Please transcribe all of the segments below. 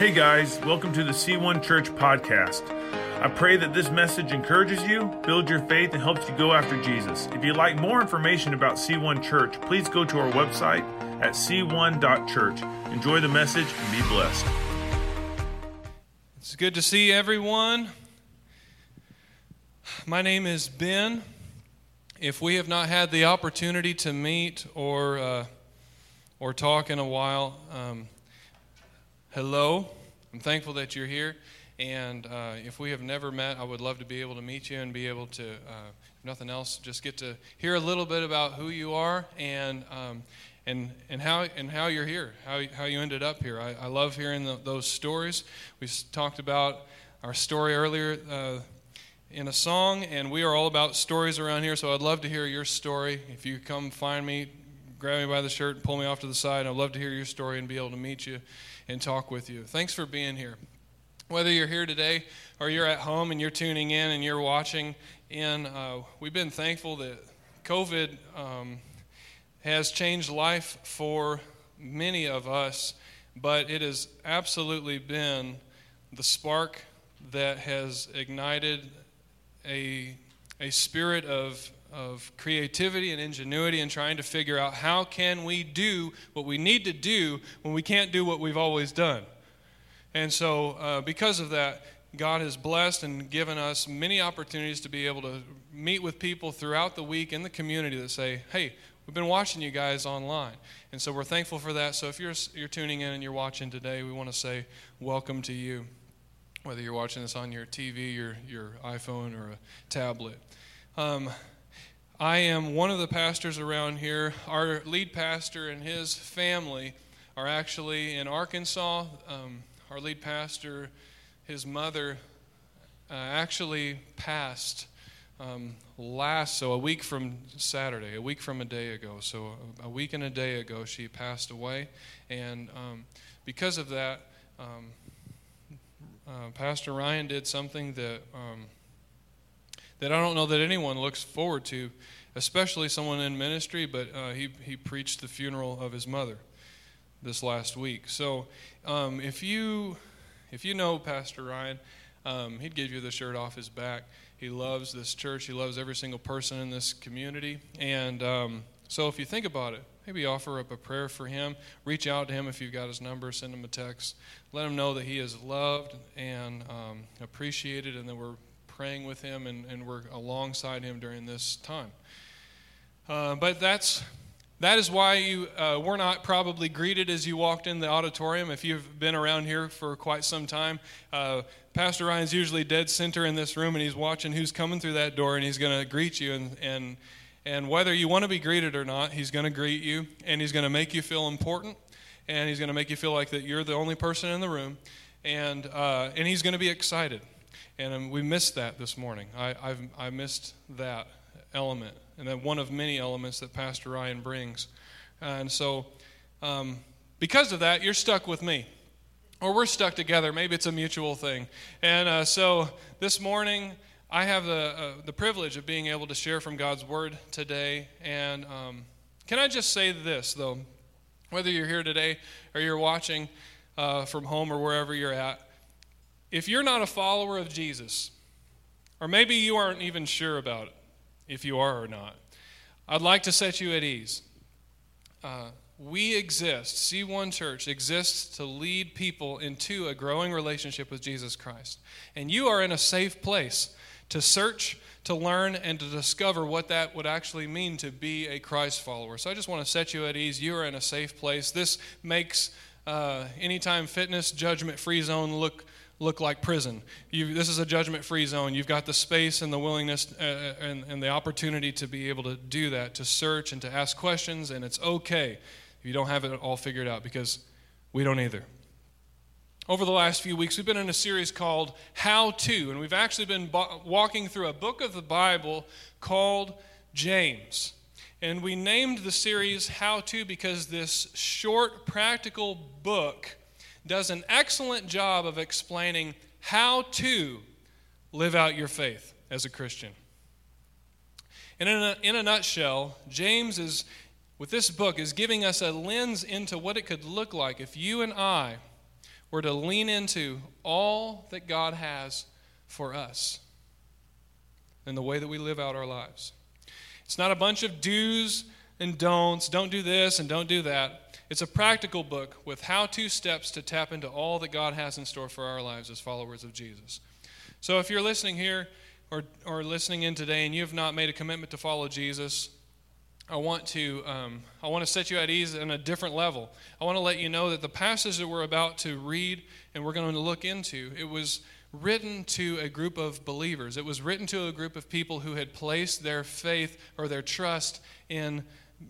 Hey guys, welcome to the C1 Church podcast. I pray that this message encourages you, builds your faith, and helps you go after Jesus. If you'd like more information about C1 Church, please go to our website at c1.church. Enjoy the message and be blessed. It's good to see everyone. My name is Ben. If we have not had the opportunity to meet or uh, or talk in a while, um, hello. I'm thankful that you're here. And uh, if we have never met, I would love to be able to meet you and be able to, uh, if nothing else, just get to hear a little bit about who you are and um, and and how and how you're here, how how you ended up here. I, I love hearing the, those stories. We talked about our story earlier. Uh, in a song, and we are all about stories around here, so I'd love to hear your story. If you come find me, grab me by the shirt and pull me off to the side, I'd love to hear your story and be able to meet you and talk with you. Thanks for being here. Whether you're here today or you're at home and you're tuning in and you're watching in, uh, we've been thankful that COVID um, has changed life for many of us, but it has absolutely been the spark that has ignited a, a spirit of, of creativity and ingenuity and trying to figure out how can we do what we need to do when we can't do what we've always done. And so, uh, because of that, God has blessed and given us many opportunities to be able to meet with people throughout the week in the community that say, hey, we've been watching you guys online. And so we're thankful for that. So if you're, you're tuning in and you're watching today, we want to say welcome to you whether you're watching this on your TV, your, your iPhone, or a tablet. Um, I am one of the pastors around here. Our lead pastor and his family are actually in Arkansas. Um, our lead pastor, his mother, uh, actually passed um, last, so a week from Saturday, a week from a day ago. So a, week and a day ago, she passed away. And um, because of that, um, uh, Pastor Ryan did something that um, that I don't know that anyone looks forward to, especially someone in ministry. But uh, he he preached the funeral of his mother this last week. So um, if you if you know Pastor Ryan, um, he'd give you the shirt off his back. He loves this church. He loves every single person in this community. And um, so if you think about it, maybe offer up a prayer for him. Reach out to him if you've got his number. Send him a text. Let him know that he is loved and um, appreciated, and that we're praying with him and, and we're alongside him during this time. Uh, but that's that is why you uh, were not probably greeted as you walked in the auditorium. If you've been around here for quite some time, uh, Pastor Ryan's usually dead center in this room, and he's watching who's coming through that door, and he's going to greet you and and and whether you want to be greeted or not, he's going to greet you and he's going to make you feel important and he's going to make you feel like that you're the only person in the room and, uh, and he's going to be excited. And um, we missed that this morning. I, I've, I missed that element and then one of many elements that Pastor Ryan brings. And so, um, because of that, you're stuck with me. Or we're stuck together. Maybe it's a mutual thing. And uh, so this morning, I have the, uh, the privilege of being able to share from God's Word today. And um, can I just say this, though? Whether you're here today or you're watching uh, from home or wherever you're at, if you're not a follower of Jesus, or maybe you aren't even sure about it, if you are or not, I'd like to set you at ease. Uh, we exist, C1 Church exists to lead people into a growing relationship with Jesus Christ. And you are in a safe place to search, to learn, and to discover what that would actually mean to be a Christ follower. So I just want to set you at ease. You are in a safe place. This makes uh, anytime fitness judgment free zone look look like prison. You, this is a judgment free zone. You've got the space and the willingness uh, uh, and, and the opportunity to be able to do that, to search and to ask questions, and it's okay if you don't have it all figured out because we don't either over the last few weeks, we've been in a series called How To, and we've actually been bo- walking through a book of the Bible called James. And we named the series How To because this short, practical book does an excellent job of explaining how to live out your faith as a Christian. And in a, in a nutshell, James is, with this book, is giving us a lens into what it could look like if you and I We're to lean into all that God has for us in the way that we live out our lives. It's not a bunch of do's and don'ts, don't do this and don't do that. It's a practical book with how to steps to tap into all that God has in store for our lives as followers of Jesus. So if you're listening here or, or listening in today and you have not made a commitment to follow Jesus, I want to um, I want to set you at ease on a different level. I want to let you know that the passage that we're about to read and we're going to look into it was written to a group of believers. It was written to a group of people who had placed their faith or their trust in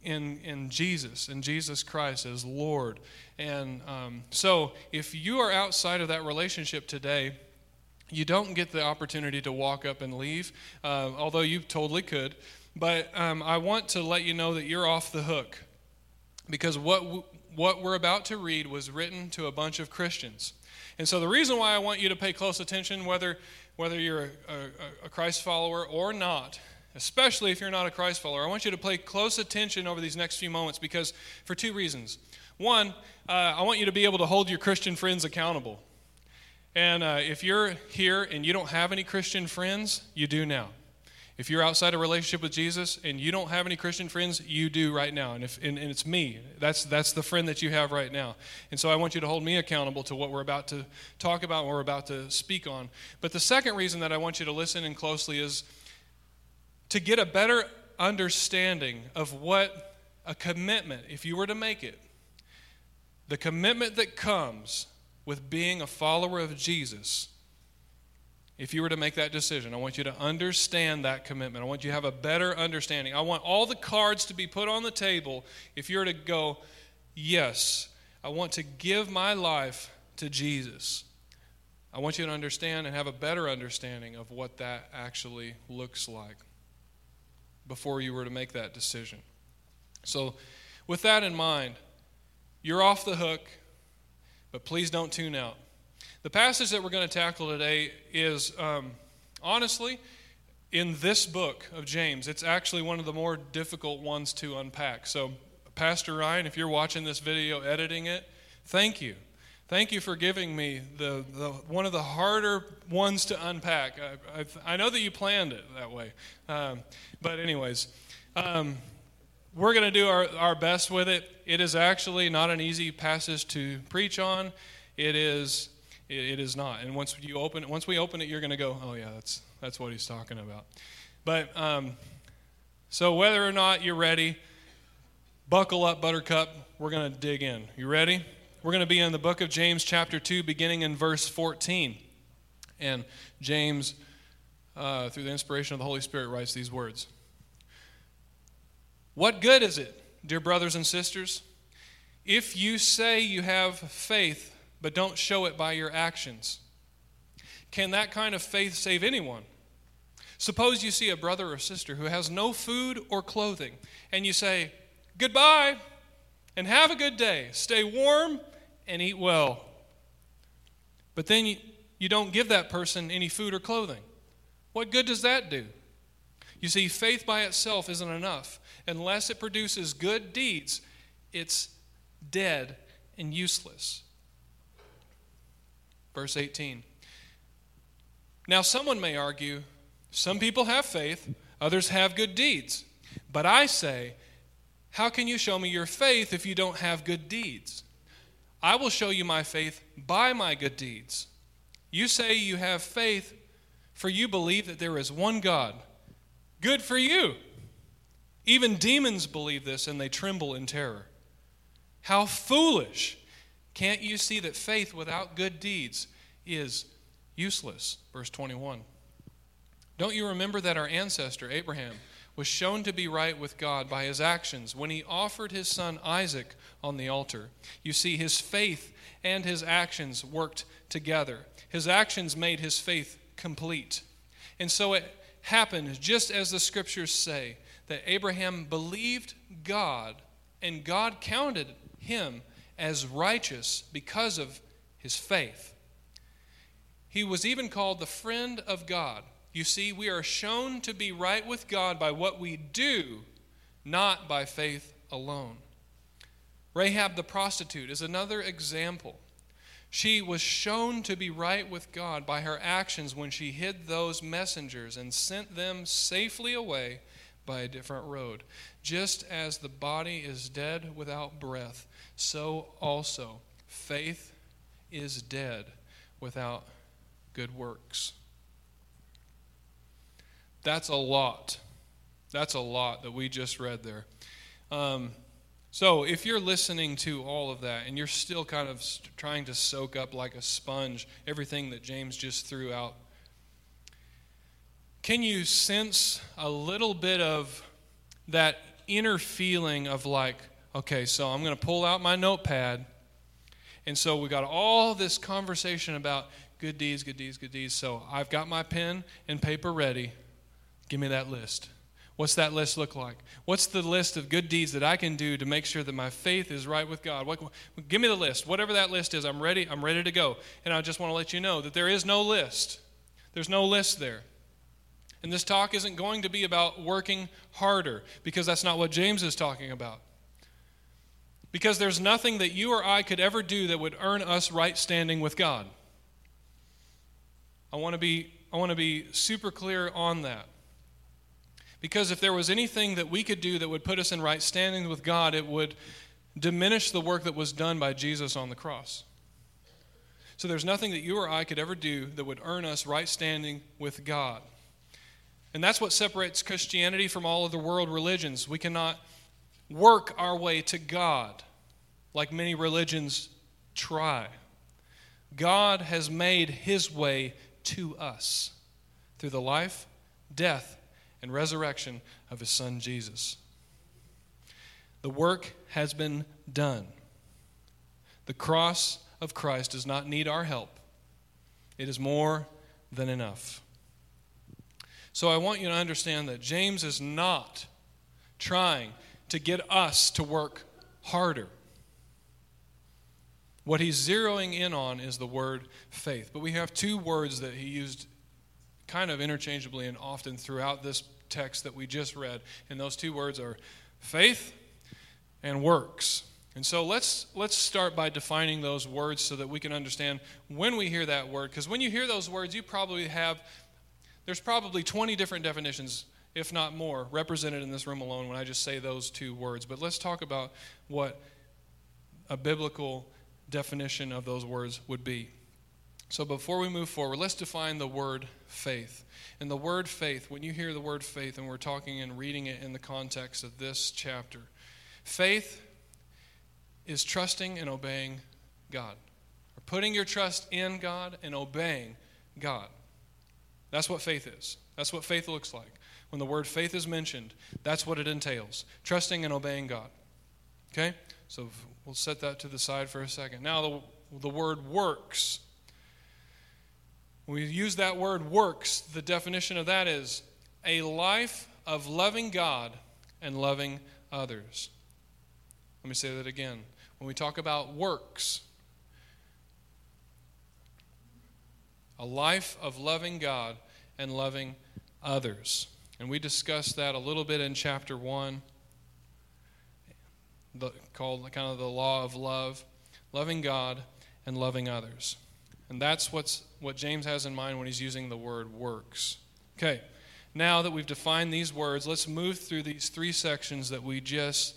in in Jesus in Jesus Christ as Lord. And um, so, if you are outside of that relationship today you don't get the opportunity to walk up and leave, uh, although you totally could. But um, I want to let you know that you're off the hook because what, w- what we're about to read was written to a bunch of Christians. And so the reason why I want you to pay close attention, whether, whether you're a, a, a Christ follower or not, especially if you're not a Christ follower, I want you to pay close attention over these next few moments because for two reasons. One, uh, I want you to be able to hold your Christian friends accountable. And uh, if you're here and you don't have any Christian friends, you do now. If you're outside a relationship with Jesus and you don't have any Christian friends, you do right now. And, if, and, and it's me. That's, that's the friend that you have right now. And so I want you to hold me accountable to what we're about to talk about and we're about to speak on. But the second reason that I want you to listen in closely is to get a better understanding of what a commitment, if you were to make it, the commitment that comes with being a follower of Jesus, if you were to make that decision, I want you to understand that commitment. I want you to have a better understanding. I want all the cards to be put on the table if you were to go, yes, I want to give my life to Jesus. I want you to understand and have a better understanding of what that actually looks like before you were to make that decision. So, with that in mind, you're off the hook. But please don't tune out. The passage that we're going to tackle today is um, honestly in this book of James. It's actually one of the more difficult ones to unpack. So, Pastor Ryan, if you're watching this video, editing it, thank you. Thank you for giving me the, the one of the harder ones to unpack. I, I, I know that you planned it that way. Um, but, anyways, um, we're going to do our, our best with it. It is actually not an easy passage to preach on. It is it, it is not. And once you open once we open it, you're going to go, oh yeah, that's that's what he's talking about. But um, so whether or not you're ready, buckle up, Buttercup. We're going to dig in. You ready? We're going to be in the book of James, chapter two, beginning in verse 14. And James, uh, through the inspiration of the Holy Spirit, writes these words. What good is it, dear brothers and sisters, if you say you have faith but don't show it by your actions? Can that kind of faith save anyone? Suppose you see a brother or sister who has no food or clothing, and you say, Goodbye, and have a good day. Stay warm and eat well. But then you, you don't give that person any food or clothing. What good does that do? You see, faith by itself isn't enough. Unless it produces good deeds, it's dead and useless. Verse 18. Now, someone may argue some people have faith, others have good deeds. But I say, how can you show me your faith if you don't have good deeds? I will show you my faith by my good deeds. You say you have faith, for you believe that there is one God. Good for you. Even demons believe this and they tremble in terror. How foolish! Can't you see that faith without good deeds is useless? Verse 21. Don't you remember that our ancestor, Abraham, was shown to be right with God by his actions when he offered his son Isaac on the altar? You see, his faith and his actions worked together. His actions made his faith complete. And so it happened just as the scriptures say that Abraham believed God and God counted him as righteous because of his faith. He was even called the friend of God. You see, we are shown to be right with God by what we do, not by faith alone. Rahab the prostitute is another example. She was shown to be right with God by her actions when she hid those messengers and sent them safely away by a different road. Just as the body is dead without breath, so also faith is dead without good works. That's a lot. That's a lot that we just read there. Um, so, if you're listening to all of that and you're still kind of trying to soak up like a sponge everything that James just threw out, can you sense a little bit of that inner feeling of like, okay, so I'm going to pull out my notepad. And so we got all this conversation about good deeds, good deeds, good deeds. So I've got my pen and paper ready. Give me that list. What's that list look like? What's the list of good deeds that I can do to make sure that my faith is right with God? What, give me the list. Whatever that list is, I'm ready. I'm ready to go. And I just want to let you know that there is no list. There's no list there. And this talk isn't going to be about working harder because that's not what James is talking about. Because there's nothing that you or I could ever do that would earn us right standing with God. I want to be I want to be super clear on that. Because if there was anything that we could do that would put us in right standing with God, it would diminish the work that was done by Jesus on the cross. So there's nothing that you or I could ever do that would earn us right standing with God. And that's what separates Christianity from all other world religions. We cannot work our way to God like many religions try. God has made his way to us through the life, death, and resurrection of his son Jesus. The work has been done. The cross of Christ does not need our help, it is more than enough. So I want you to understand that James is not trying to get us to work harder. What he's zeroing in on is the word faith. But we have two words that he used kind of interchangeably and often throughout this text that we just read. And those two words are faith and works. And so let's let's start by defining those words so that we can understand when we hear that word because when you hear those words you probably have there's probably 20 different definitions if not more represented in this room alone when I just say those two words. But let's talk about what a biblical definition of those words would be. So before we move forward, let's define the word faith. And the word faith, when you hear the word faith, and we're talking and reading it in the context of this chapter, faith is trusting and obeying God, or putting your trust in God and obeying God. That's what faith is. That's what faith looks like. When the word faith is mentioned, that's what it entails trusting and obeying God. Okay? So we'll set that to the side for a second. Now, the, the word works we use that word works, the definition of that is a life of loving God and loving others. Let me say that again. When we talk about works, a life of loving God and loving others. And we discussed that a little bit in chapter 1, the, called kind of the law of love, loving God and loving others. And that's what's, what James has in mind when he's using the word works. Okay, now that we've defined these words, let's move through these three sections that we just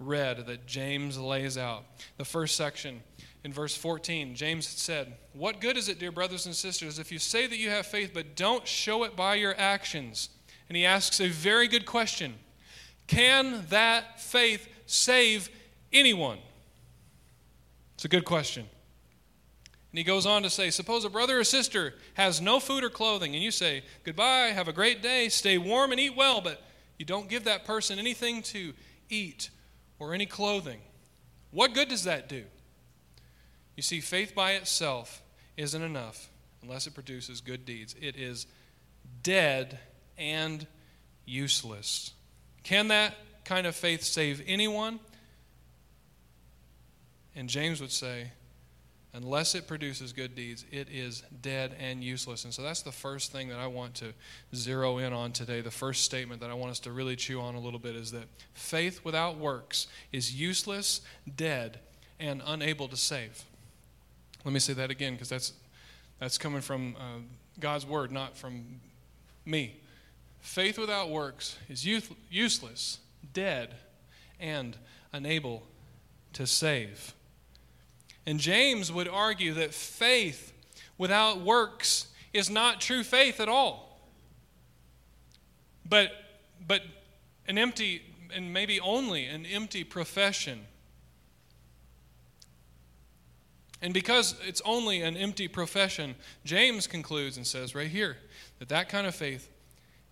read that James lays out. The first section, in verse 14, James said, What good is it, dear brothers and sisters, if you say that you have faith but don't show it by your actions? And he asks a very good question Can that faith save anyone? It's a good question. And he goes on to say, Suppose a brother or sister has no food or clothing, and you say, Goodbye, have a great day, stay warm and eat well, but you don't give that person anything to eat or any clothing. What good does that do? You see, faith by itself isn't enough unless it produces good deeds. It is dead and useless. Can that kind of faith save anyone? And James would say, unless it produces good deeds, it is dead and useless. And so that's the first thing that I want to zero in on today. The first statement that I want us to really chew on a little bit is that faith without works is useless, dead, and unable to save. Let me say that again because that's, that's coming from uh, God's word, not from me. Faith without works is youth, useless, dead, and unable to save. And James would argue that faith without works is not true faith at all. But, but an empty, and maybe only an empty profession. And because it's only an empty profession, James concludes and says right here that that kind of faith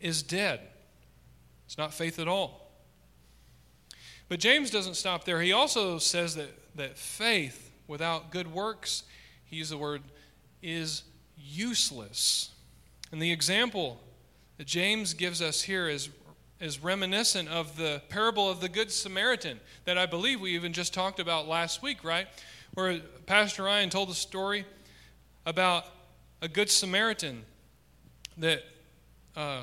is dead. It's not faith at all. But James doesn't stop there. He also says that, that faith without good works, he used the word, is useless. And the example that James gives us here is, is reminiscent of the parable of the Good Samaritan that I believe we even just talked about last week, right? Where Pastor Ryan told the story about a Good Samaritan that. Uh,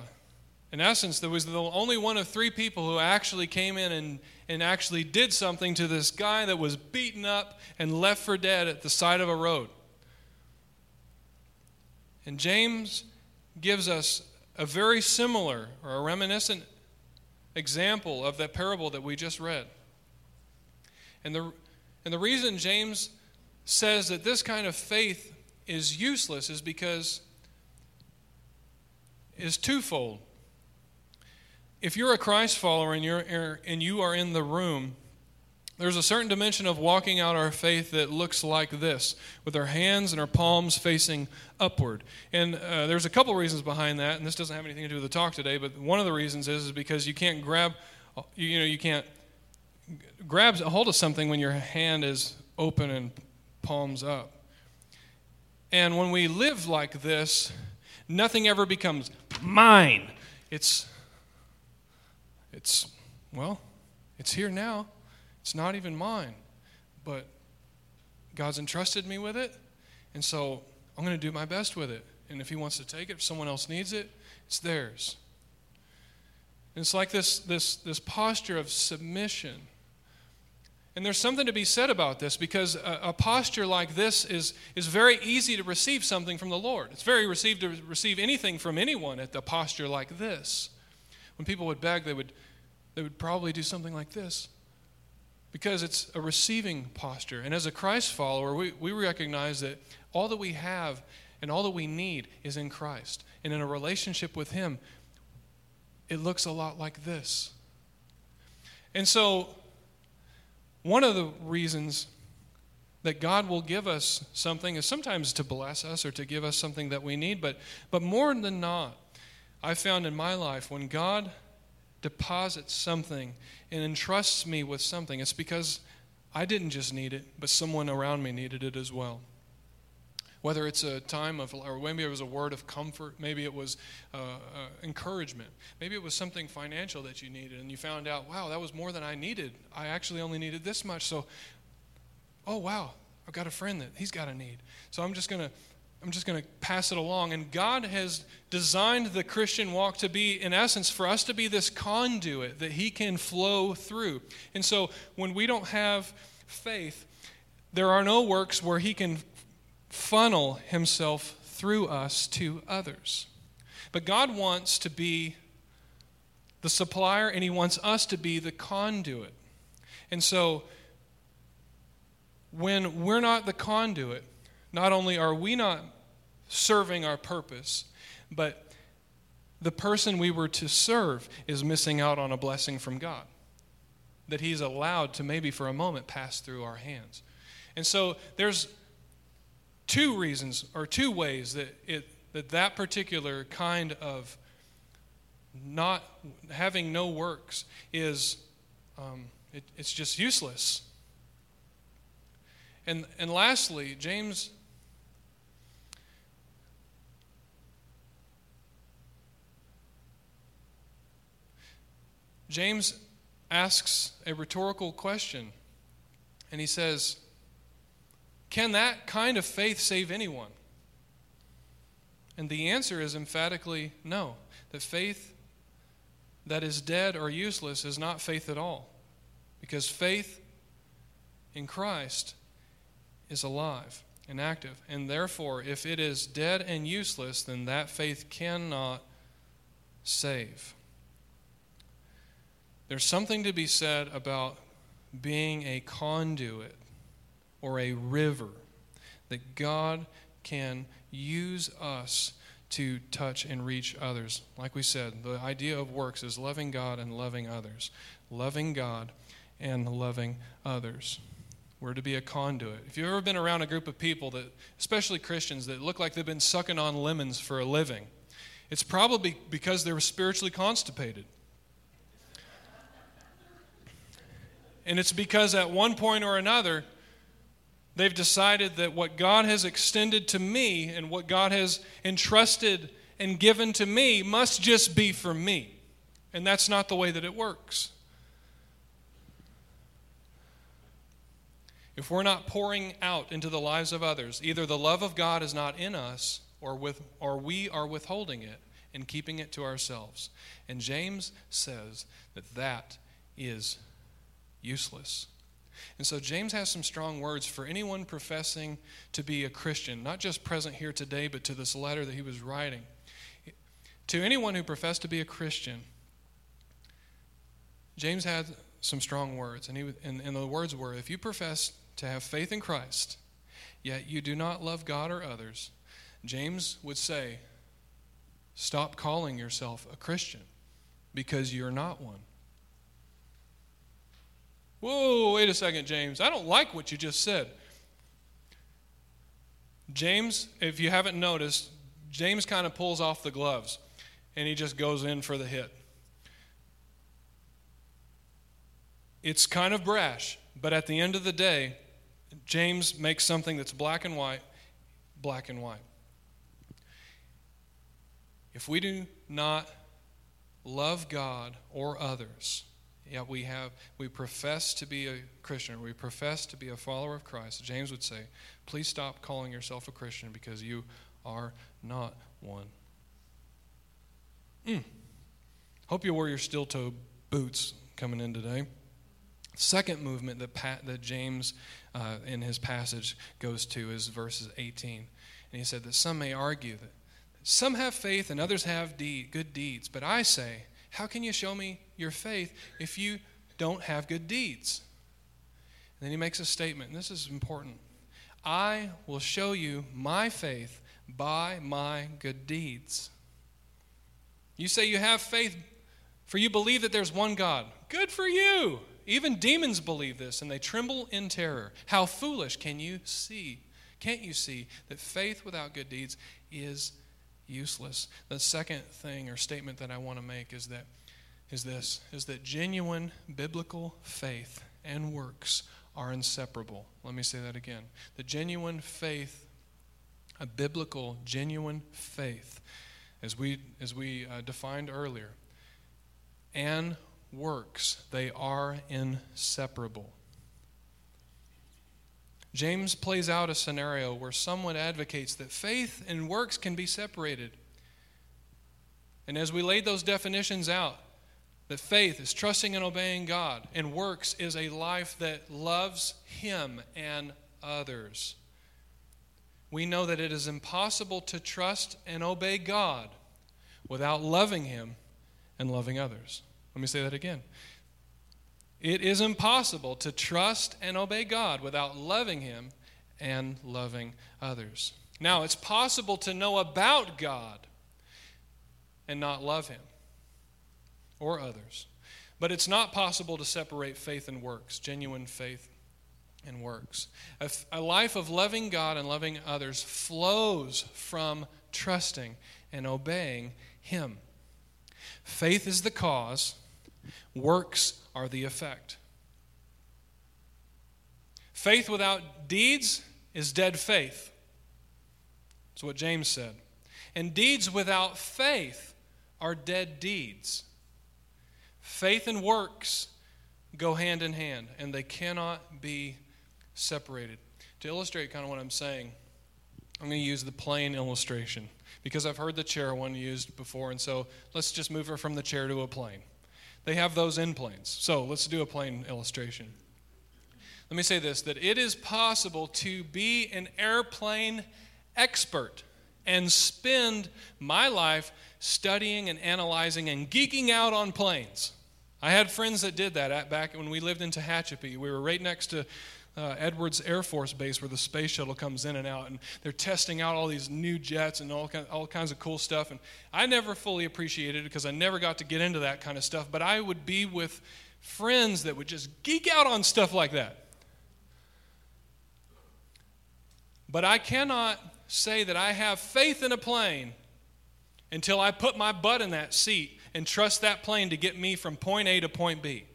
in essence, there was the only one of three people who actually came in and, and actually did something to this guy that was beaten up and left for dead at the side of a road. And James gives us a very similar or a reminiscent example of that parable that we just read. And the, and the reason James says that this kind of faith is useless is because is twofold if you're a Christ follower and, you're, and you are in the room, there's a certain dimension of walking out our faith that looks like this, with our hands and our palms facing upward. And uh, there's a couple reasons behind that, and this doesn't have anything to do with the talk today, but one of the reasons is, is because you can't grab, you know, you can't grab a hold of something when your hand is open and palms up. And when we live like this, nothing ever becomes mine. It's it's, well, it's here now. It's not even mine. But God's entrusted me with it. And so I'm going to do my best with it. And if He wants to take it, if someone else needs it, it's theirs. And it's like this, this, this posture of submission. And there's something to be said about this because a, a, posture like this is, is very easy to receive something from the Lord. It's very received to receive anything from anyone at a posture like this. When people would beg, they would, they would probably do something like this because it's a receiving posture. And as a Christ follower, we, we recognize that all that we have and all that we need is in Christ. And in a relationship with Him, it looks a lot like this. And so, one of the reasons that God will give us something is sometimes to bless us or to give us something that we need, but, but more than not, I found in my life when God deposits something and entrusts me with something, it's because I didn't just need it, but someone around me needed it as well. Whether it's a time of, or maybe it was a word of comfort, maybe it was uh, uh, encouragement, maybe it was something financial that you needed, and you found out, wow, that was more than I needed. I actually only needed this much. So, oh, wow, I've got a friend that he's got a need. So I'm just going to I'm just going to pass it along. And God has designed the Christian walk to be, in essence, for us to be this conduit that He can flow through. And so when we don't have faith, there are no works where He can funnel Himself through us to others. But God wants to be the supplier, and He wants us to be the conduit. And so when we're not the conduit, not only are we not serving our purpose, but the person we were to serve is missing out on a blessing from God that he's allowed to maybe for a moment pass through our hands. And so there's two reasons or two ways that it that that particular kind of not having no works is um, it, it's just useless. And and lastly, James James asks a rhetorical question, and he says, Can that kind of faith save anyone? And the answer is emphatically no. That faith that is dead or useless is not faith at all. Because faith in Christ is alive. and active. And therefore, if it is dead and useless, then that faith cannot save. There's something to be said about being a conduit or a river that God can use us to touch and reach others. Like we said, the idea of works is loving God and loving others. Loving God and loving others. We're to be a conduit. If you've ever been around a group of people that, especially Christians, that look like they've been sucking on lemons for a living, it's probably because they were spiritually constipated. And it's because at one point or another, they've decided that what God has extended to me and what God has entrusted and given to me must just be for me. And that's not the way that it works. If we're not pouring out into the lives of others, either the love of God is not in us or, with, or we are withholding it and keeping it to ourselves. And James says that that is useless. And so James has some strong words for anyone professing to be a Christian, not just present here today, but to this letter that he was writing. To anyone who professed to be a Christian, James had some strong words, and, he, and, and the words were if you profess to have faith in Christ, yet you do not love God or others, James would say, stop calling yourself a Christian because you're not one. Whoa, wait a second, James. I don't like what you just said. James, if you haven't noticed, James kind of pulls off the gloves and he just goes in for the hit. It's kind of brash, but at the end of the day, James makes something that's black and white, black and white. If we do not love God or others, yet we have we profess to be a Christian, we profess to be a follower of Christ, James would say, please stop calling yourself a Christian because you are not one. Mm. Hope you wore your steel toe boots coming in today. Second movement that, Pat, that James uh, in his passage goes to is verses 18. And he said that some may argue that some have faith and others have deed, good deeds. But I say, how can you show me your faith if you don't have good deeds? And then he makes a statement, and this is important. I will show you my faith by my good deeds. You say you have faith, for you believe that there's one God. Good for you. Even demons believe this and they tremble in terror. How foolish can you see? Can't you see that faith without good deeds is useless? The second thing or statement that I want to make is that is this is that genuine biblical faith and works are inseparable. Let me say that again. The genuine faith, a biblical genuine faith, as we as we uh, defined earlier, and works, they are inseparable. James plays out a scenario where someone advocates that faith and works can be separated. And as we laid those definitions out, that faith is trusting and obeying God, and works is a life that loves Him and others. We know that it is impossible to trust and obey God without loving Him and loving others. Let me say that again. It is impossible to trust and obey God without loving Him and loving others. Now, it's possible to know about God and not love Him or others. But it's not possible to separate faith and works, genuine faith and works. A, life of loving God and loving others flows from trusting and obeying Him. Faith is the cause, Works are the effect. Faith without deeds is dead faith. That's what James said. And deeds without faith are dead deeds. Faith and works go hand in hand, and they cannot be separated. To illustrate kind of what I'm saying, I'm going to use the plane illustration because I've heard the chair one used before, and so let's just move her from the chair to a plane. They have those in planes. So let's do a plane illustration. Let me say this that it is possible to be an airplane expert and spend my life studying and analyzing and geeking out on planes. I had friends that did that back when we lived in Tehachapi. We were right next to uh, Edwards Air Force Base where the space shuttle comes in and out, and they're testing out all these new jets and all, all kinds of cool stuff. And I never fully appreciated it because I never got to get into that kind of stuff, but I would be with friends that would just geek out on stuff like that. But I cannot say that I have faith in a plane until I put my butt in that seat and trust that plane to get me from point A to point B.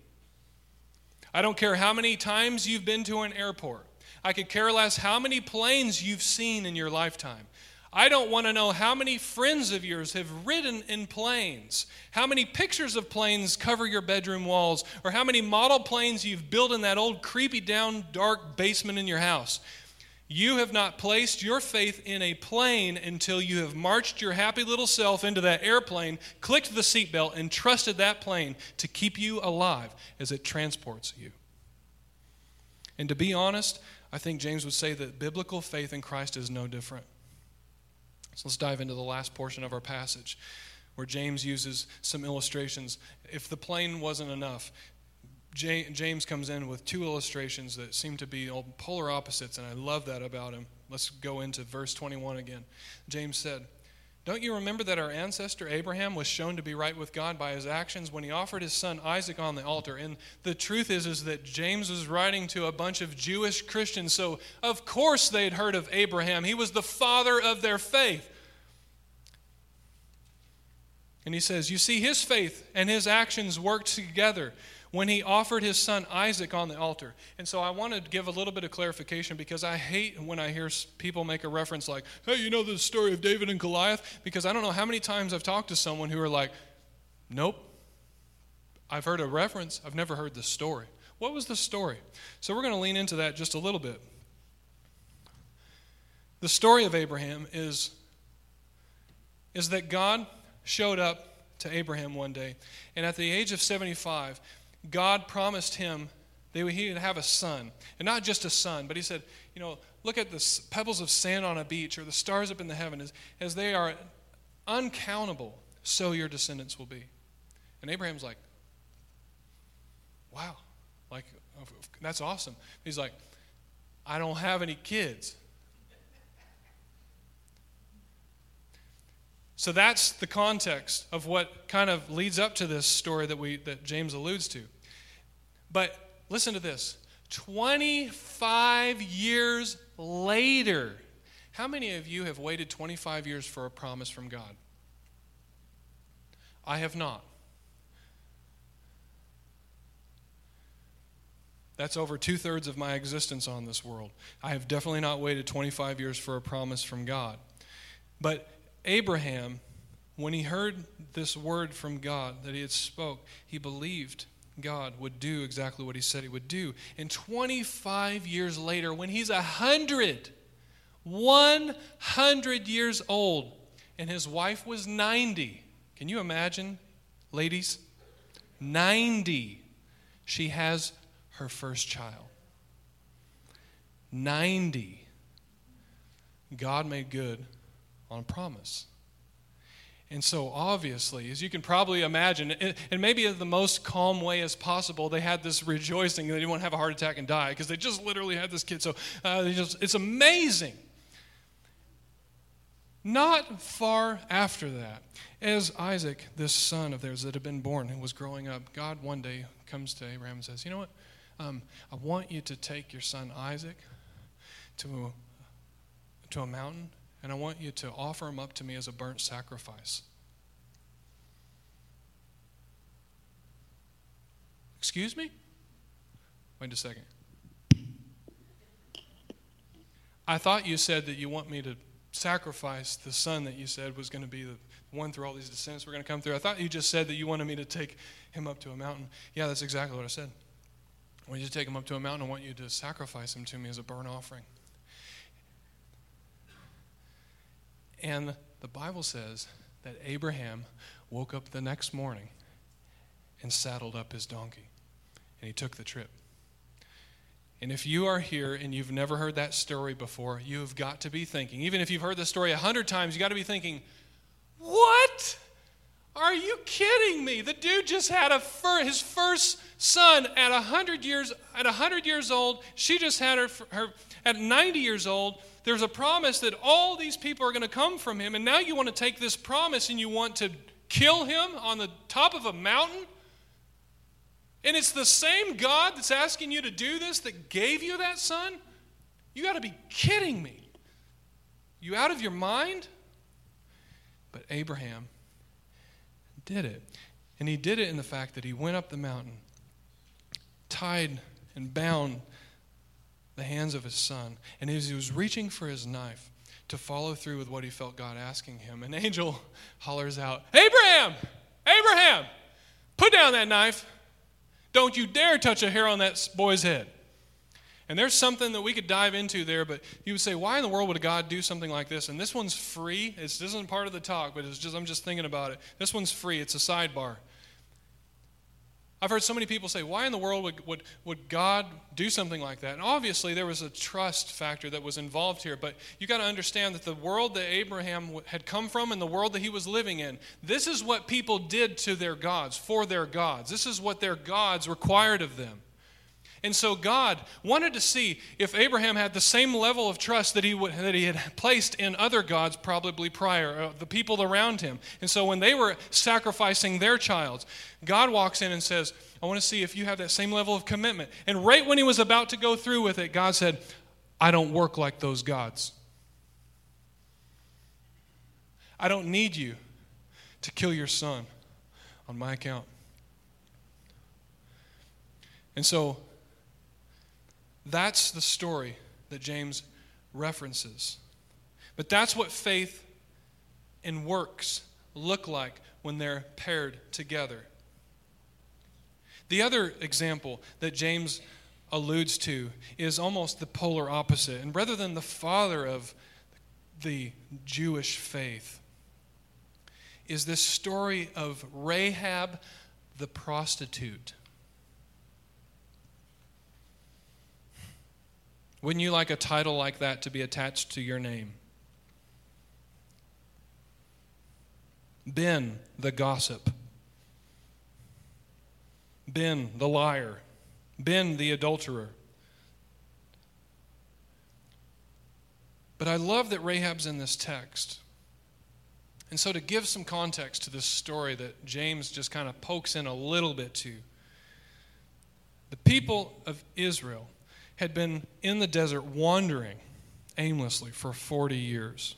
I don't care how many times you've been to an airport. I could care less how many planes you've seen in your lifetime. I don't want to know how many friends of yours have ridden in planes, how many pictures of planes cover your bedroom walls, or how many model planes you've built in that old creepy down dark basement in your house. You have not placed your faith in a plane until you have marched your happy little self into that airplane, clicked the seatbelt, and trusted that plane to keep you alive as it transports you. And to be honest, I think James would say that biblical faith in Christ is no different. So let's dive into the last portion of our passage where James uses some illustrations. If the plane wasn't enough, James comes in with two illustrations that seem to be polar opposites, and I love that about him. Let's go into verse 21 again. James said, Don't you remember that our ancestor Abraham was shown to be right with God by his actions when he offered his son Isaac on the altar? And the truth is, is that James was writing to a bunch of Jewish Christians, so of course they'd heard of Abraham. He was the father of their faith. And he says, You see, his faith and his actions worked together when he offered his son Isaac on the altar. And so I want to give a little bit of clarification because I hate when I hear people make a reference like, hey, you know the story of David and Goliath? Because I don't know how many times I've talked to someone who are like, nope, I've heard a reference, I've never heard the story. What was the story? So we're going to lean into that just a little bit. The story of Abraham is, is that God showed up to Abraham one day, and at the age of 75, God promised him that he would have a son. And not just a son, but he said, you know, look at the pebbles of sand on a beach or the stars up in the heaven. As, as they are uncountable, so your descendants will be. And Abraham's like, wow, like, that's awesome. He's like, I don't have any kids. So that's the context of what kind of leads up to this story that we that James alludes to. But listen to this. 25 years later, how many of you have waited 25 years for a promise from God? I have not. That's over two thirds of my existence on this world. I have definitely not waited 25 years for a promise from God. But Abraham, when he heard this word from God that he had spoke, he believed God would do exactly what he said he would do. And 25 years later, when he's 100, 100 years old, and his wife was 90. Can you imagine, ladies? 90. She has her first child. 90. God made good on promise. And so, obviously, as you can probably imagine, and maybe in the most calm way as possible, they had this rejoicing. and They didn't want to have a heart attack and die because they just literally had this kid. So, uh, just, it's amazing. Not far after that, as Isaac, this son of theirs that had been born and was growing up, God one day comes to Abraham and says, You know what? Um, I want you to take your son Isaac to, to a mountain and I want you to offer him up to me as a burnt sacrifice. Excuse me? Wait a second. I thought you said that you want me to sacrifice the son that you said was going to be the one through all these descendants we're going to come through. I thought you just said that you wanted me to take him up to a mountain. Yeah, that's exactly what I said. I want you to take him up to a mountain. I want you to sacrifice him to me as a burnt offering. And the Bible says that Abraham woke up the next morning and saddled up his donkey, and he took the trip. And if you are here and you've never heard that story before, you have got to be thinking, even if you've heard the story a hundred times, you got to be thinking, what? Are you kidding me? The dude just had a fir- his first son at 100 years at 100 years old. She just had her, her at 90 years old. There's a promise that all these people are going to come from him, and now you want to take this promise and you want to kill him on the top of a mountain? And it's the same God that's asking you to do this that gave you that son? You got to be kidding me. You out of your mind? But Abraham did it. And he did it in the fact that he went up the mountain, tied and bound the hands of his son. And as he was reaching for his knife to follow through with what he felt God asking him, an angel hollers out, Abraham! Abraham! Put down that knife. Don't you dare touch a hair on that boy's head. And there's something that we could dive into there, but you would say, why in the world would God do something like this? And this one's free. It's, this isn't part of the talk, but it's just I'm just thinking about it. This one's free. It's a sidebar. I've heard so many people say, why in the world would, would, would God do something like that? And obviously, there was a trust factor that was involved here, but you got to understand that the world that Abraham had come from and the world that he was living in, this is what people did to their gods, for their gods. This is what their gods required of them. And so God wanted to see if Abraham had the same level of trust that he, would, that he had placed in other gods probably prior, uh, the people around him. And so when they were sacrificing their child, God walks in and says, I want to see if you have that same level of commitment. And right when he was about to go through with it, God said, I don't work like those gods. I don't need you to kill your son on my account. And so that's the story that James references. But that's what faith and works look like when they're paired together. The other example that James alludes to is almost the polar opposite. And rather than the father of the Jewish faith, is this story of Rahab the prostitute. Wouldn't you like a title like that to be attached to your name? Ben the gossip. Ben the liar. Ben the adulterer. But I love that Rahab's in this text. And so, to give some context to this story that James just kind of pokes in a little bit to, the people of Israel had been in the desert wandering aimlessly for 40 years.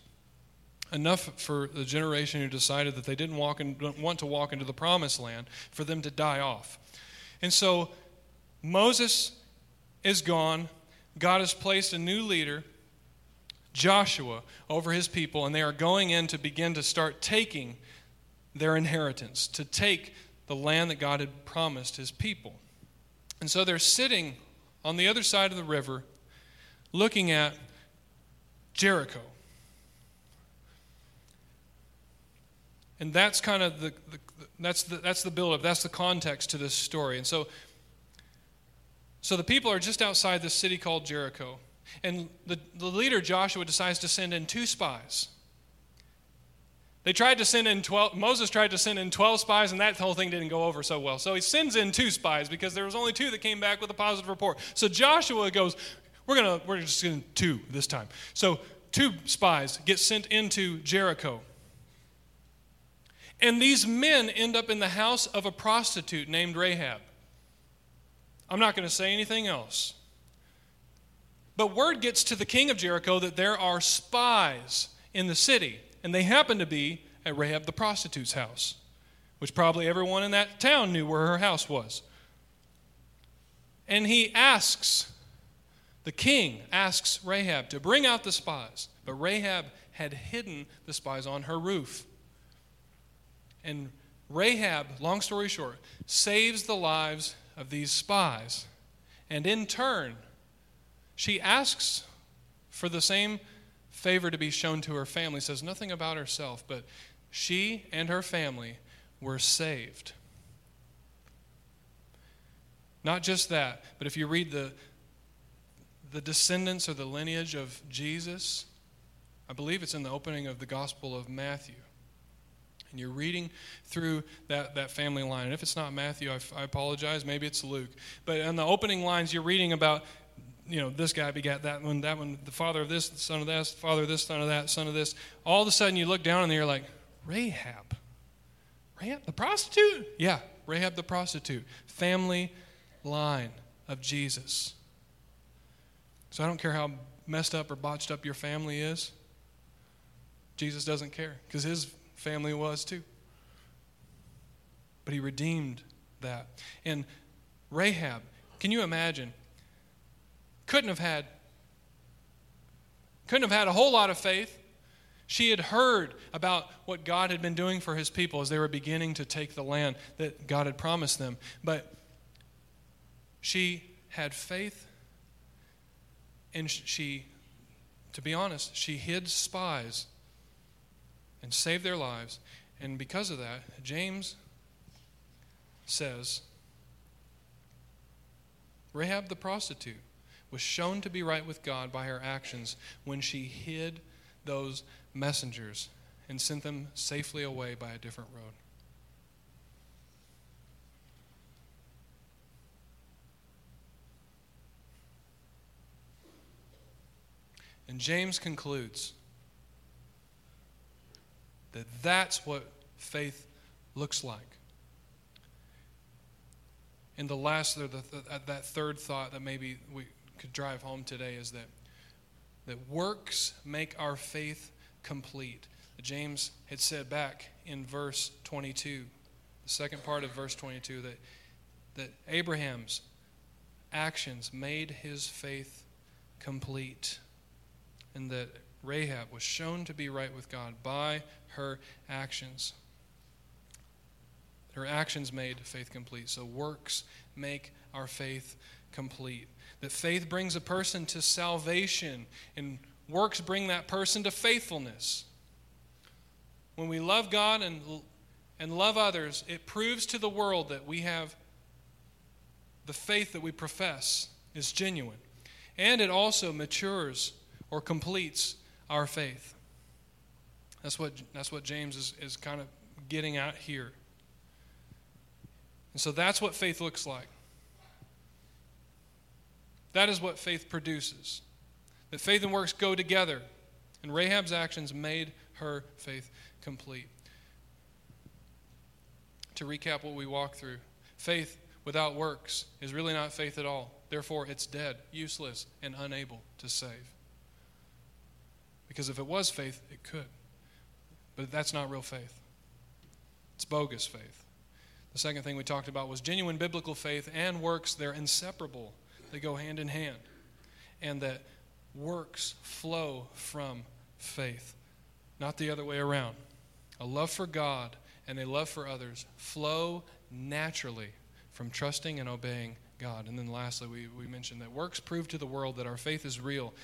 Enough for the generation who decided that they didn't walk in, want to walk into the promised land for them to die off. And so Moses is gone. God has placed a new leader, Joshua, over his people, and they are going in to begin to start taking their inheritance, to take the land that God had promised his people. And so they're sitting on the other side of the river looking at Jericho. And that's kind of the, the that's the that's the build up. That's the context to this story. And so so the people are just outside this city called Jericho. And the, the leader Joshua decides to send in two spies. They tried to send in 12, Moses tried to send in 12 spies, and that whole thing didn't go over so well. So he sends in two spies because there was only two that came back with a positive report. So Joshua goes, We're gonna, we're just gonna two this time. So two spies get sent into Jericho. And these men end up in the house of a prostitute named Rahab. I'm not going to say anything else. But word gets to the king of Jericho that there are spies in the city and they happened to be at Rahab the prostitute's house, which probably everyone in that town knew where her house was. And he asks, the king asks Rahab to bring out the spies, but Rahab had hidden the spies on her roof. And Rahab, long story short, saves the lives of these spies. And in turn, she asks for the same favor to be shown to her family says nothing about herself, but she and her family were saved. Not just that, but if you read the, the descendants or the lineage of Jesus. I believe it's in the opening of the Gospel of Matthew. And you're reading through that, that family line. And if it's not Matthew, I, I apologize. Maybe it's Luke. But in the opening lines, you're reading about you know, this guy begat that one, that one, the father of this, the son of this, the father of this, son of that, son of this. All of a sudden you look down and you're like, Rahab. Rahab the prostitute? Yeah, Rahab the prostitute. Family line of Jesus. So I don't care how messed up or botched up your family is. Jesus doesn't care because his family was too. But he redeemed that. And Rahab, can you imagine? Couldn't have had couldn't have had a whole lot of faith. She had heard about what God had been doing for his people as they were beginning to take the land that God had promised them. But she had faith and she, to be honest, she hid spies and saved their lives. And because of that, James says Rahab the prostitute was shown to be right with God by her actions when she hid those messengers and sent them safely away by a different road. And James concludes that that's what faith looks like. And the last, the, the, that third thought that maybe we could drive home today is that, that works make our faith complete. James had said back in verse 22, the second part of verse 22, that, that Abraham's actions made his faith complete and that Rahab was shown to be right with God by her actions. Her actions made faith complete. So works make our faith complete. That faith brings a person to salvation, and works bring that person to faithfulness. When we love God and, and love others, it proves to the world that we have the faith that we profess is genuine. And it also matures or completes our faith. That's what, that's what James is, is kind of getting at here. And so that's what faith looks like. That is what faith produces. That faith and works go together. And Rahab's actions made her faith complete. To recap what we walked through faith without works is really not faith at all. Therefore, it's dead, useless, and unable to save. Because if it was faith, it could. But that's not real faith, it's bogus faith. The second thing we talked about was genuine biblical faith and works, they're inseparable, they go hand in hand. And that works flow from faith, not the other way around. A love for God and a love for others flow naturally from trusting and obeying God. And then lastly, we, we mentioned that works prove to the world that our faith is real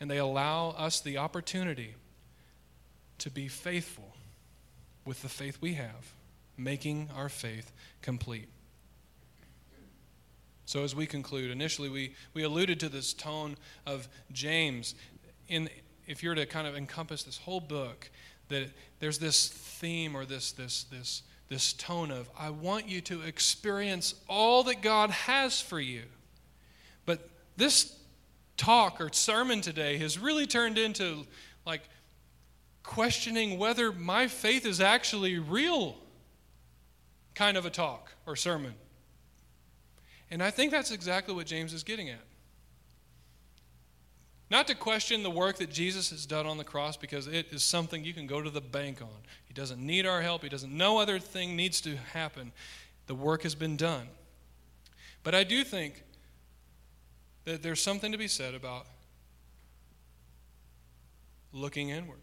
and they allow us the opportunity to be faithful with the faith we have, making our faith complete. So, as we conclude, initially we, we alluded to this tone of James. In, if you're to kind of encompass this whole book, that there's this theme or this, this, this, this tone of, I want you to experience all that God has for you. But this talk or sermon today has really turned into like questioning whether my faith is actually real kind of a talk or sermon. And I think that's exactly what James is getting at. Not to question the work that Jesus has done on the cross because it is something you can go to the bank on. He doesn't need our help, he doesn't no other thing needs to happen. The work has been done. But I do think that there's something to be said about looking inward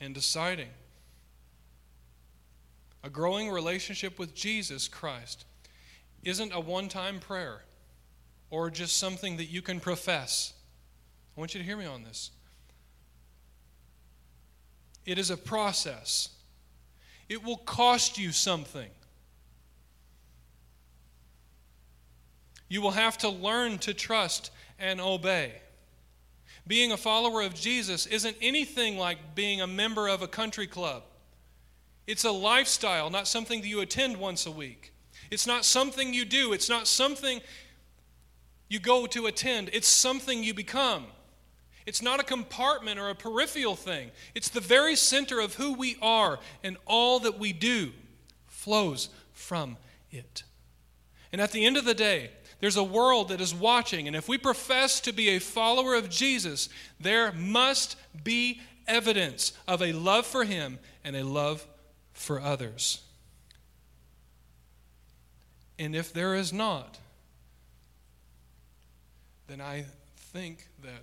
and deciding. A growing relationship with Jesus Christ isn't a one time prayer or just something that you can profess. I want you to hear me on this. It is a process, it will cost you something. You will have to learn to trust and obey. Being a follower of Jesus isn't anything like being a member of a country club. It's a lifestyle, not something that you attend once a week. It's not something you do. It's not something you go to attend. It's something you become. It's not a compartment or a peripheral thing. It's the very center of who we are, and all that we do flows from it. And at the end of the day, there's a world that is watching, and if we profess to be a follower of Jesus, there must be evidence of a love for Him and a love for others. And if there is not, then I think that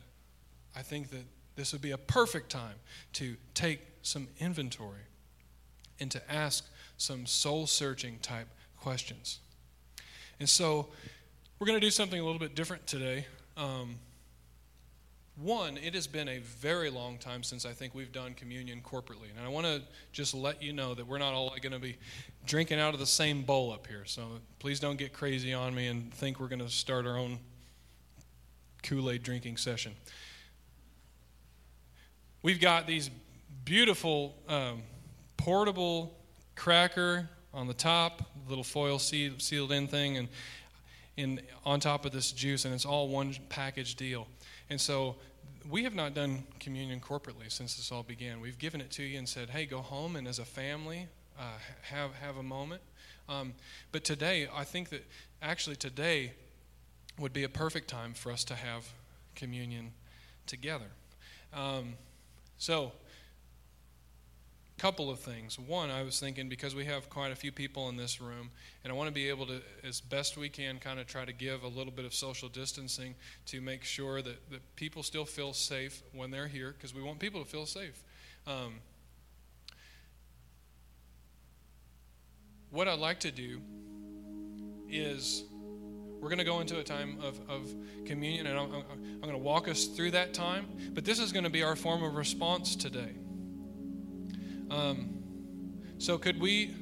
I think that this would be a perfect time to take some inventory and to ask some soul searching type questions. And so we're going to do something a little bit different today. Um, one, it has been a very long time since I think we've done communion corporately. And I want to just let you know that we're not all going to be drinking out of the same bowl up here. So please don't get crazy on me and think we're going to start our own Kool Aid drinking session. We've got these beautiful um, portable cracker on the top, little foil sealed in thing, and in, on top of this juice, and it's all one package deal. And so we have not done communion corporately since this all began. We've given it to you and said, hey, go home and as a family, uh, have, have a moment. Um, but today, I think that actually today would be a perfect time for us to have communion together. Um, so, couple of things. One, I was thinking because we have quite a few people in this room, and I want to be able to, as best we can, kind of try to give a little bit of social distancing to make sure that, that people still feel safe when they're here, because we want people to feel safe. Um, what I'd like to do is we're going to go into a time of, of communion, and I'm, I'm going to walk us through that time, but this is going to be our form of response today. Um, so, could we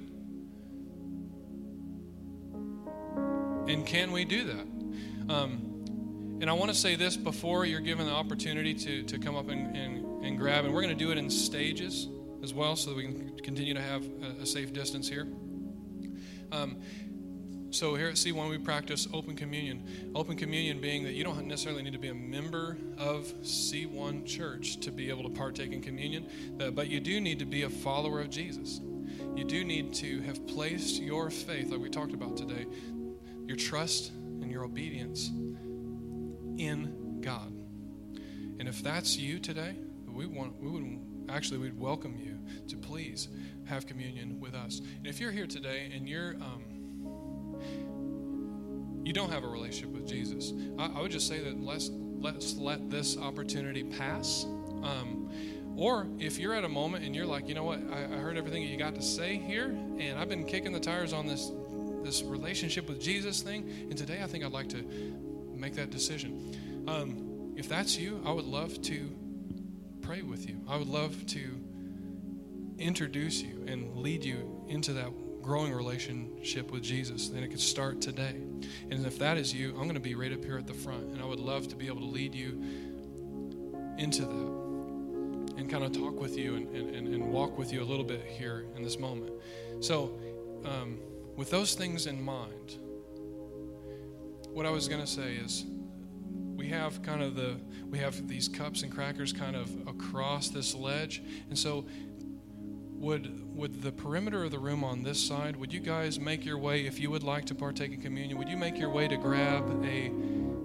and can we do that? Um, and I want to say this before you're given the opportunity to, to come up and, and, and grab, and we're going to do it in stages as well so that we can continue to have a, a safe distance here. Um, so here at C1, we practice open communion. Open communion being that you don't necessarily need to be a member of C1 Church to be able to partake in communion, but you do need to be a follower of Jesus. You do need to have placed your faith, like we talked about today, your trust and your obedience in God. And if that's you today, we want we would actually we'd welcome you to please have communion with us. And if you're here today and you're um, you don't have a relationship with Jesus, I, I would just say that let's let's let this opportunity pass. Um, or if you're at a moment and you're like, you know what, I, I heard everything you got to say here, and I've been kicking the tires on this this relationship with Jesus thing, and today I think I'd like to make that decision. Um, if that's you, I would love to pray with you. I would love to introduce you and lead you into that growing relationship with Jesus, and it could start today. And if that is you, I'm going to be right up here at the front, and I would love to be able to lead you into that and kind of talk with you and, and, and walk with you a little bit here in this moment. So, um, with those things in mind, what I was going to say is we have kind of the we have these cups and crackers kind of across this ledge and so would would the perimeter of the room on this side would you guys make your way if you would like to partake in communion would you make your way to grab a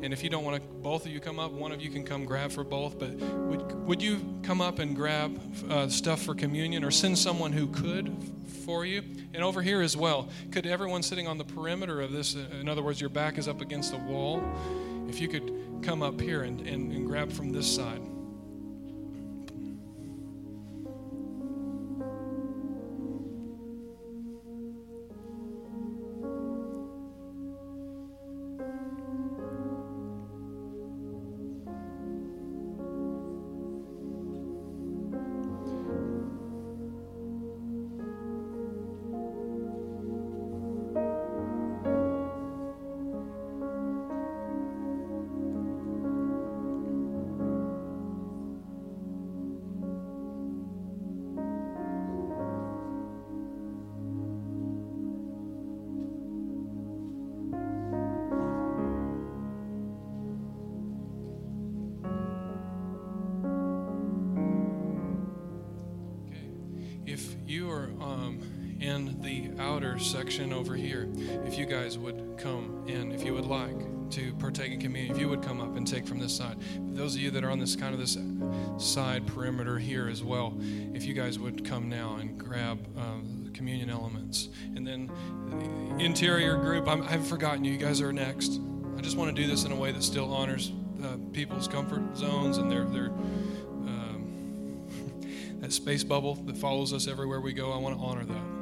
and if you don't want to both of you come up one of you can come grab for both but would, would you come up and grab uh, stuff for communion or send someone who could for you? And over here as well could everyone sitting on the perimeter of this in other words your back is up against the wall if you could come up here and, and, and grab from this side interior group, I have forgotten you. You guys are next. I just want to do this in a way that still honors uh, people's comfort zones and their their um, that space bubble that follows us everywhere we go. I want to honor that.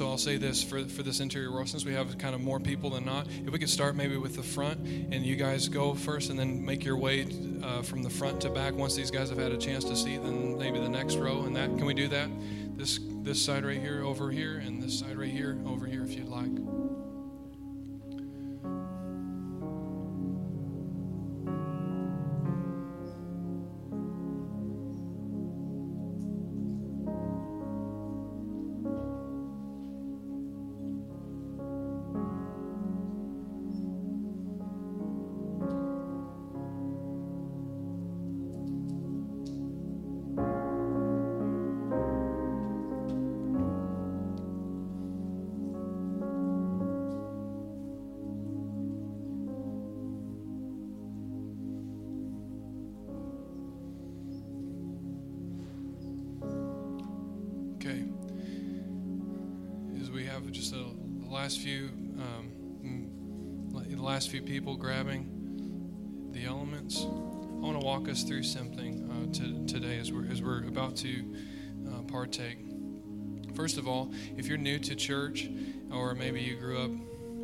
So I'll say this for, for this interior row, since we have kind of more people than not, if we could start maybe with the front, and you guys go first, and then make your way uh, from the front to back. Once these guys have had a chance to see, then maybe the next row, and that can we do that? This this side right here, over here, and this side right here, over here, if you'd like. Partake. First of all, if you're new to church, or maybe you grew up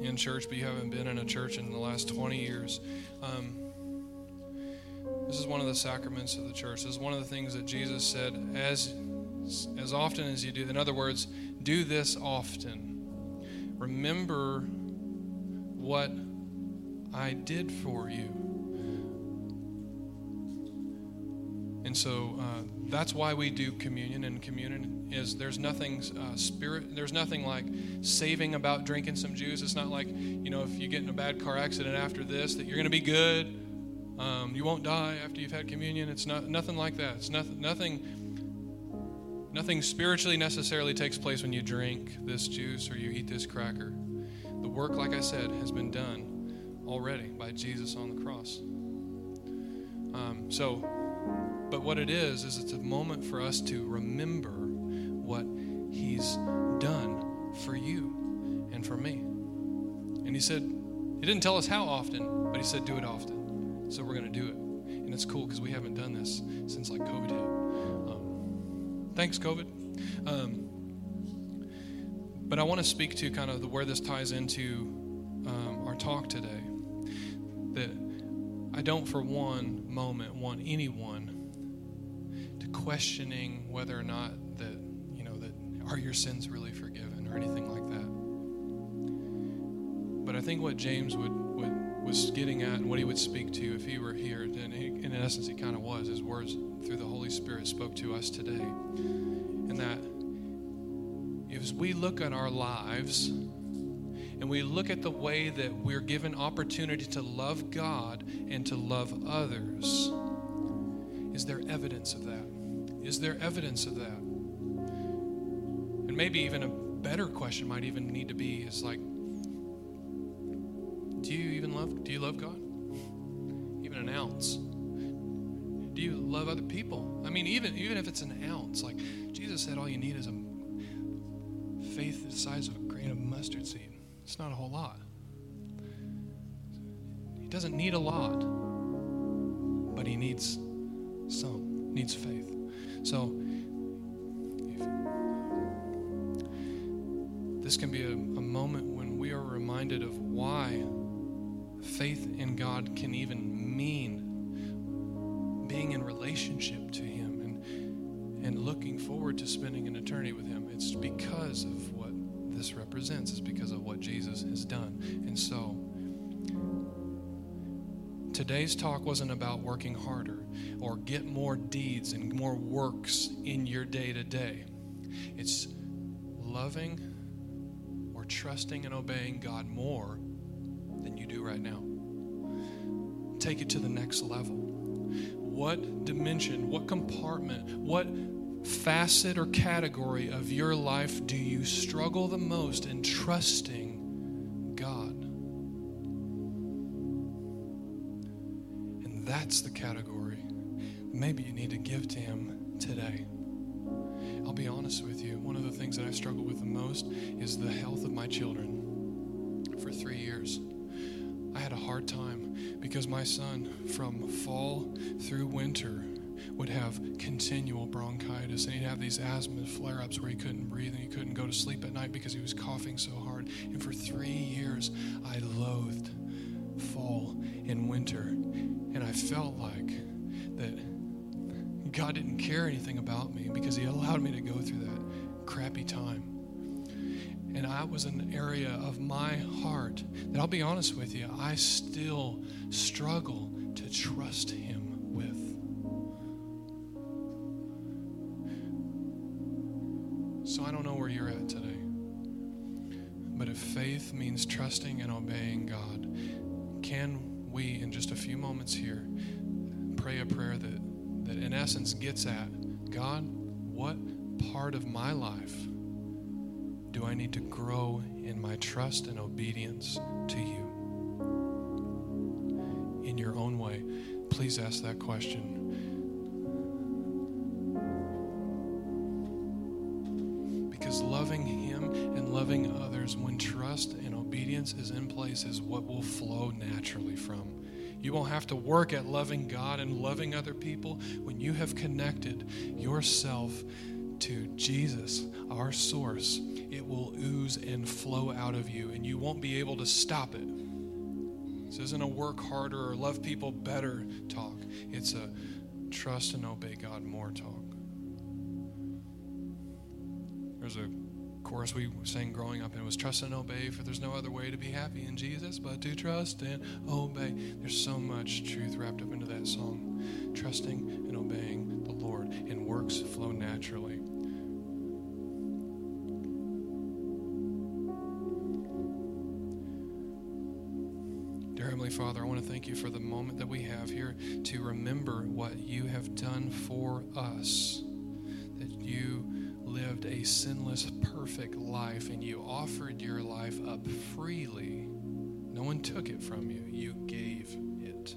in church but you haven't been in a church in the last 20 years, um, this is one of the sacraments of the church. This is one of the things that Jesus said, as as often as you do. In other words, do this often. Remember what I did for you. And so uh, that's why we do communion. And communion is there's nothing uh, spirit. There's nothing like saving about drinking some juice. It's not like you know if you get in a bad car accident after this that you're going to be good. Um, you won't die after you've had communion. It's not nothing like that. It's nothing. Nothing Nothing spiritually necessarily takes place when you drink this juice or you eat this cracker. The work, like I said, has been done already by Jesus on the cross. Um, so, but what it is, is it's a moment for us to remember what He's done for you and for me. And He said, He didn't tell us how often, but He said, do it often. So we're going to do it. And it's cool because we haven't done this since like COVID hit. Thanks, COVID. Um, but I want to speak to kind of the, where this ties into um, our talk today. That I don't, for one moment, want anyone questioning whether or not that you know that are your sins really forgiven or anything like that. But I think what James would, would was getting at and what he would speak to if he were here, and he, in essence, he kind of was. His words through the Holy Spirit spoke to us today. And that if we look at our lives and we look at the way that we're given opportunity to love God and to love others, is there evidence of that? Is there evidence of that? And maybe even a better question might even need to be is like, do you even love do you love God? Even an ounce. Do you love other people? I mean, even even if it's an ounce, like Jesus said, all you need is a faith the size of a grain of mustard seed. It's not a whole lot. He doesn't need a lot, but he needs some, needs faith. So, this can be a, a moment when we are reminded of why faith in God can even mean being in relationship to Him and, and looking forward to spending an eternity with Him. It's because of what this represents, it's because of what Jesus has done. And so, today's talk wasn't about working harder or get more deeds and more works in your day to day. It's loving or trusting and obeying God more than you do right now. Take it to the next level what dimension, what compartment, what facet or category of your life do you struggle the most in trusting that's the category maybe you need to give to Him today. I'll be honest with you, one of the things that I struggle with the most is the health of my children. For three years, I had a hard time because my son, from fall through winter, would have continual bronchitis and he'd have these asthma flare ups where he couldn't breathe and he couldn't go to sleep at night because he was coughing so hard. And for three years, I loathed fall and winter. And I felt like that God didn't care anything about me because he allowed me to go through that crappy time. And that was an area of my heart that I'll be honest with you, I still struggle to trust him with. So I don't know where you're at today. But if faith means trusting and obeying God, can we, in just a few moments here, pray a prayer that, that in essence gets at God, what part of my life do I need to grow in my trust and obedience to you? In your own way, please ask that question. When trust and obedience is in place is what will flow naturally from. You won't have to work at loving God and loving other people when you have connected yourself to Jesus, our source. It will ooze and flow out of you, and you won't be able to stop it. This isn't a work harder or love people better talk, it's a trust and obey God more talk. There's a chorus we sang growing up, and it was trust and obey, for there's no other way to be happy in Jesus but to trust and obey. There's so much truth wrapped up into that song. Trusting and obeying the Lord, and works flow naturally. Dear Heavenly Father, I want to thank you for the moment that we have here to remember what you have done for us. Lived a sinless, perfect life and you offered your life up freely. No one took it from you, you gave it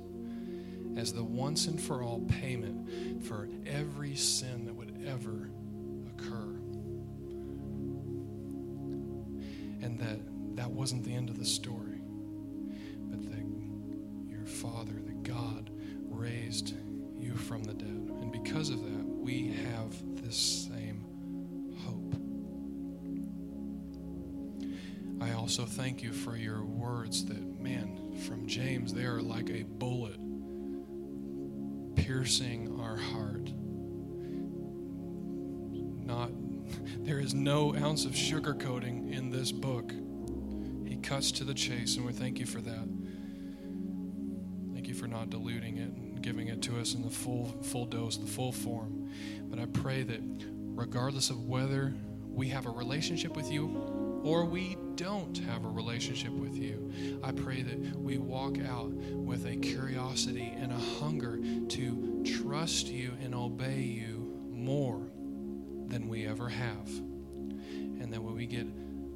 as the once and for all payment for every sin that would ever occur. And that that wasn't the end of the story, but that your Father, also thank you for your words that, man, from James, they are like a bullet piercing our heart. Not, there is no ounce of sugarcoating in this book. He cuts to the chase, and we thank you for that. Thank you for not diluting it and giving it to us in the full, full dose, the full form. But I pray that regardless of whether we have a relationship with you or we don't have a relationship with you, I pray that we walk out with a curiosity and a hunger to trust you and obey you more than we ever have. And that when we get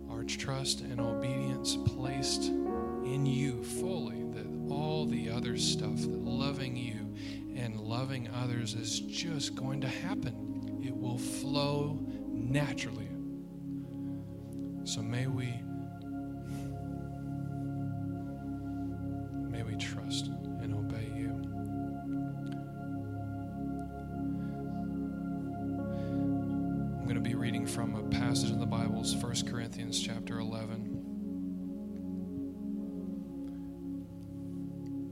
our trust and obedience placed in you fully, that all the other stuff, that loving you and loving others is just going to happen. It will flow naturally so may we may we trust and obey you. I'm going to be reading from a passage in the Bible's 1 Corinthians chapter 11.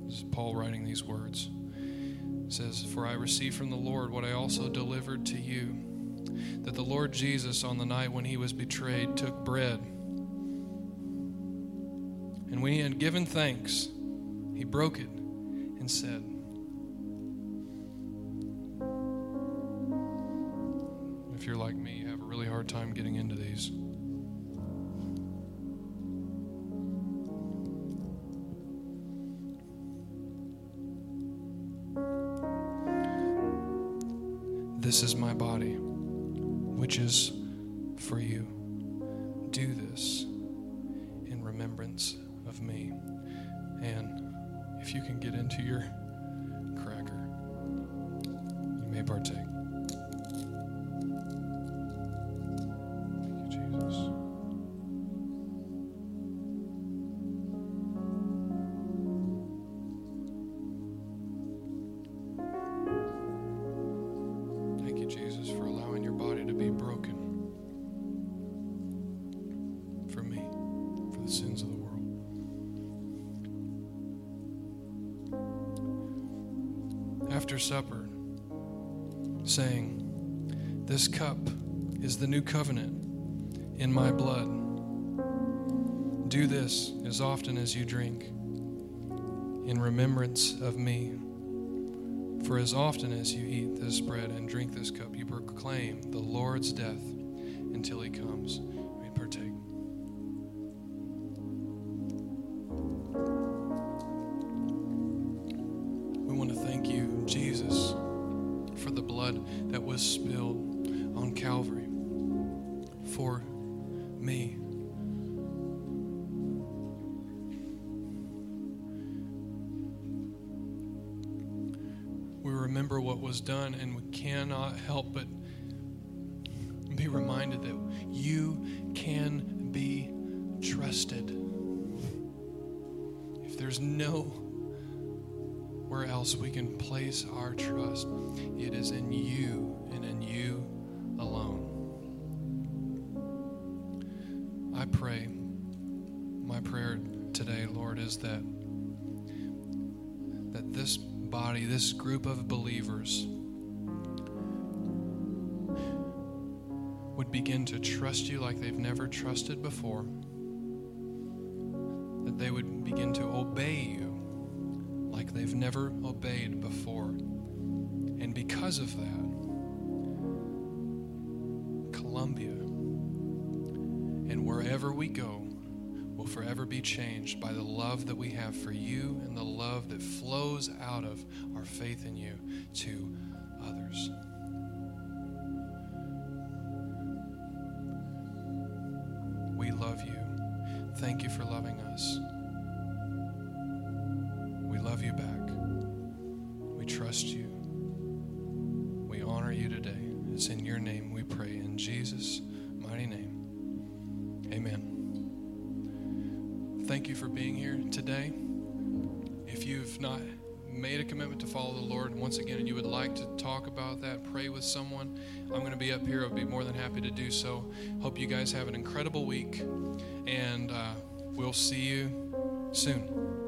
This is Paul writing these words. It says, For I received from the Lord what I also delivered to you that the Lord Jesus, on the night when he was betrayed, took bread. And when he had given thanks, he broke it and said, If you're like me, you have a really hard time getting into these. This is my body, which is for you. Do this in remembrance of me. And if you can get into your cracker, you may partake. Supper, saying, This cup is the new covenant in my blood. Do this as often as you drink in remembrance of me. For as often as you eat this bread and drink this cup, you proclaim the Lord's death until he comes. Remember what was done, and we cannot help but be reminded that you can be trusted. If there's no where else we can place our trust, it is in you and in you begin to trust you like they've never trusted before. That they would begin to obey you like they've never obeyed before. And because of that, Columbia and wherever we go will forever be changed by the love that we have for you and the love that flows out of our faith in you to others. Thank you for loving us. We love you back. We trust you. We honor you today. It's in your name we pray. In Jesus' mighty name. Amen. Thank you for being here today. If you've not made a commitment to follow the Lord, once again, and you would like to talk about that, pray with someone, I'm going to be up here. I'll be more than happy to do so. Hope you guys have an incredible week, and uh, we'll see you soon.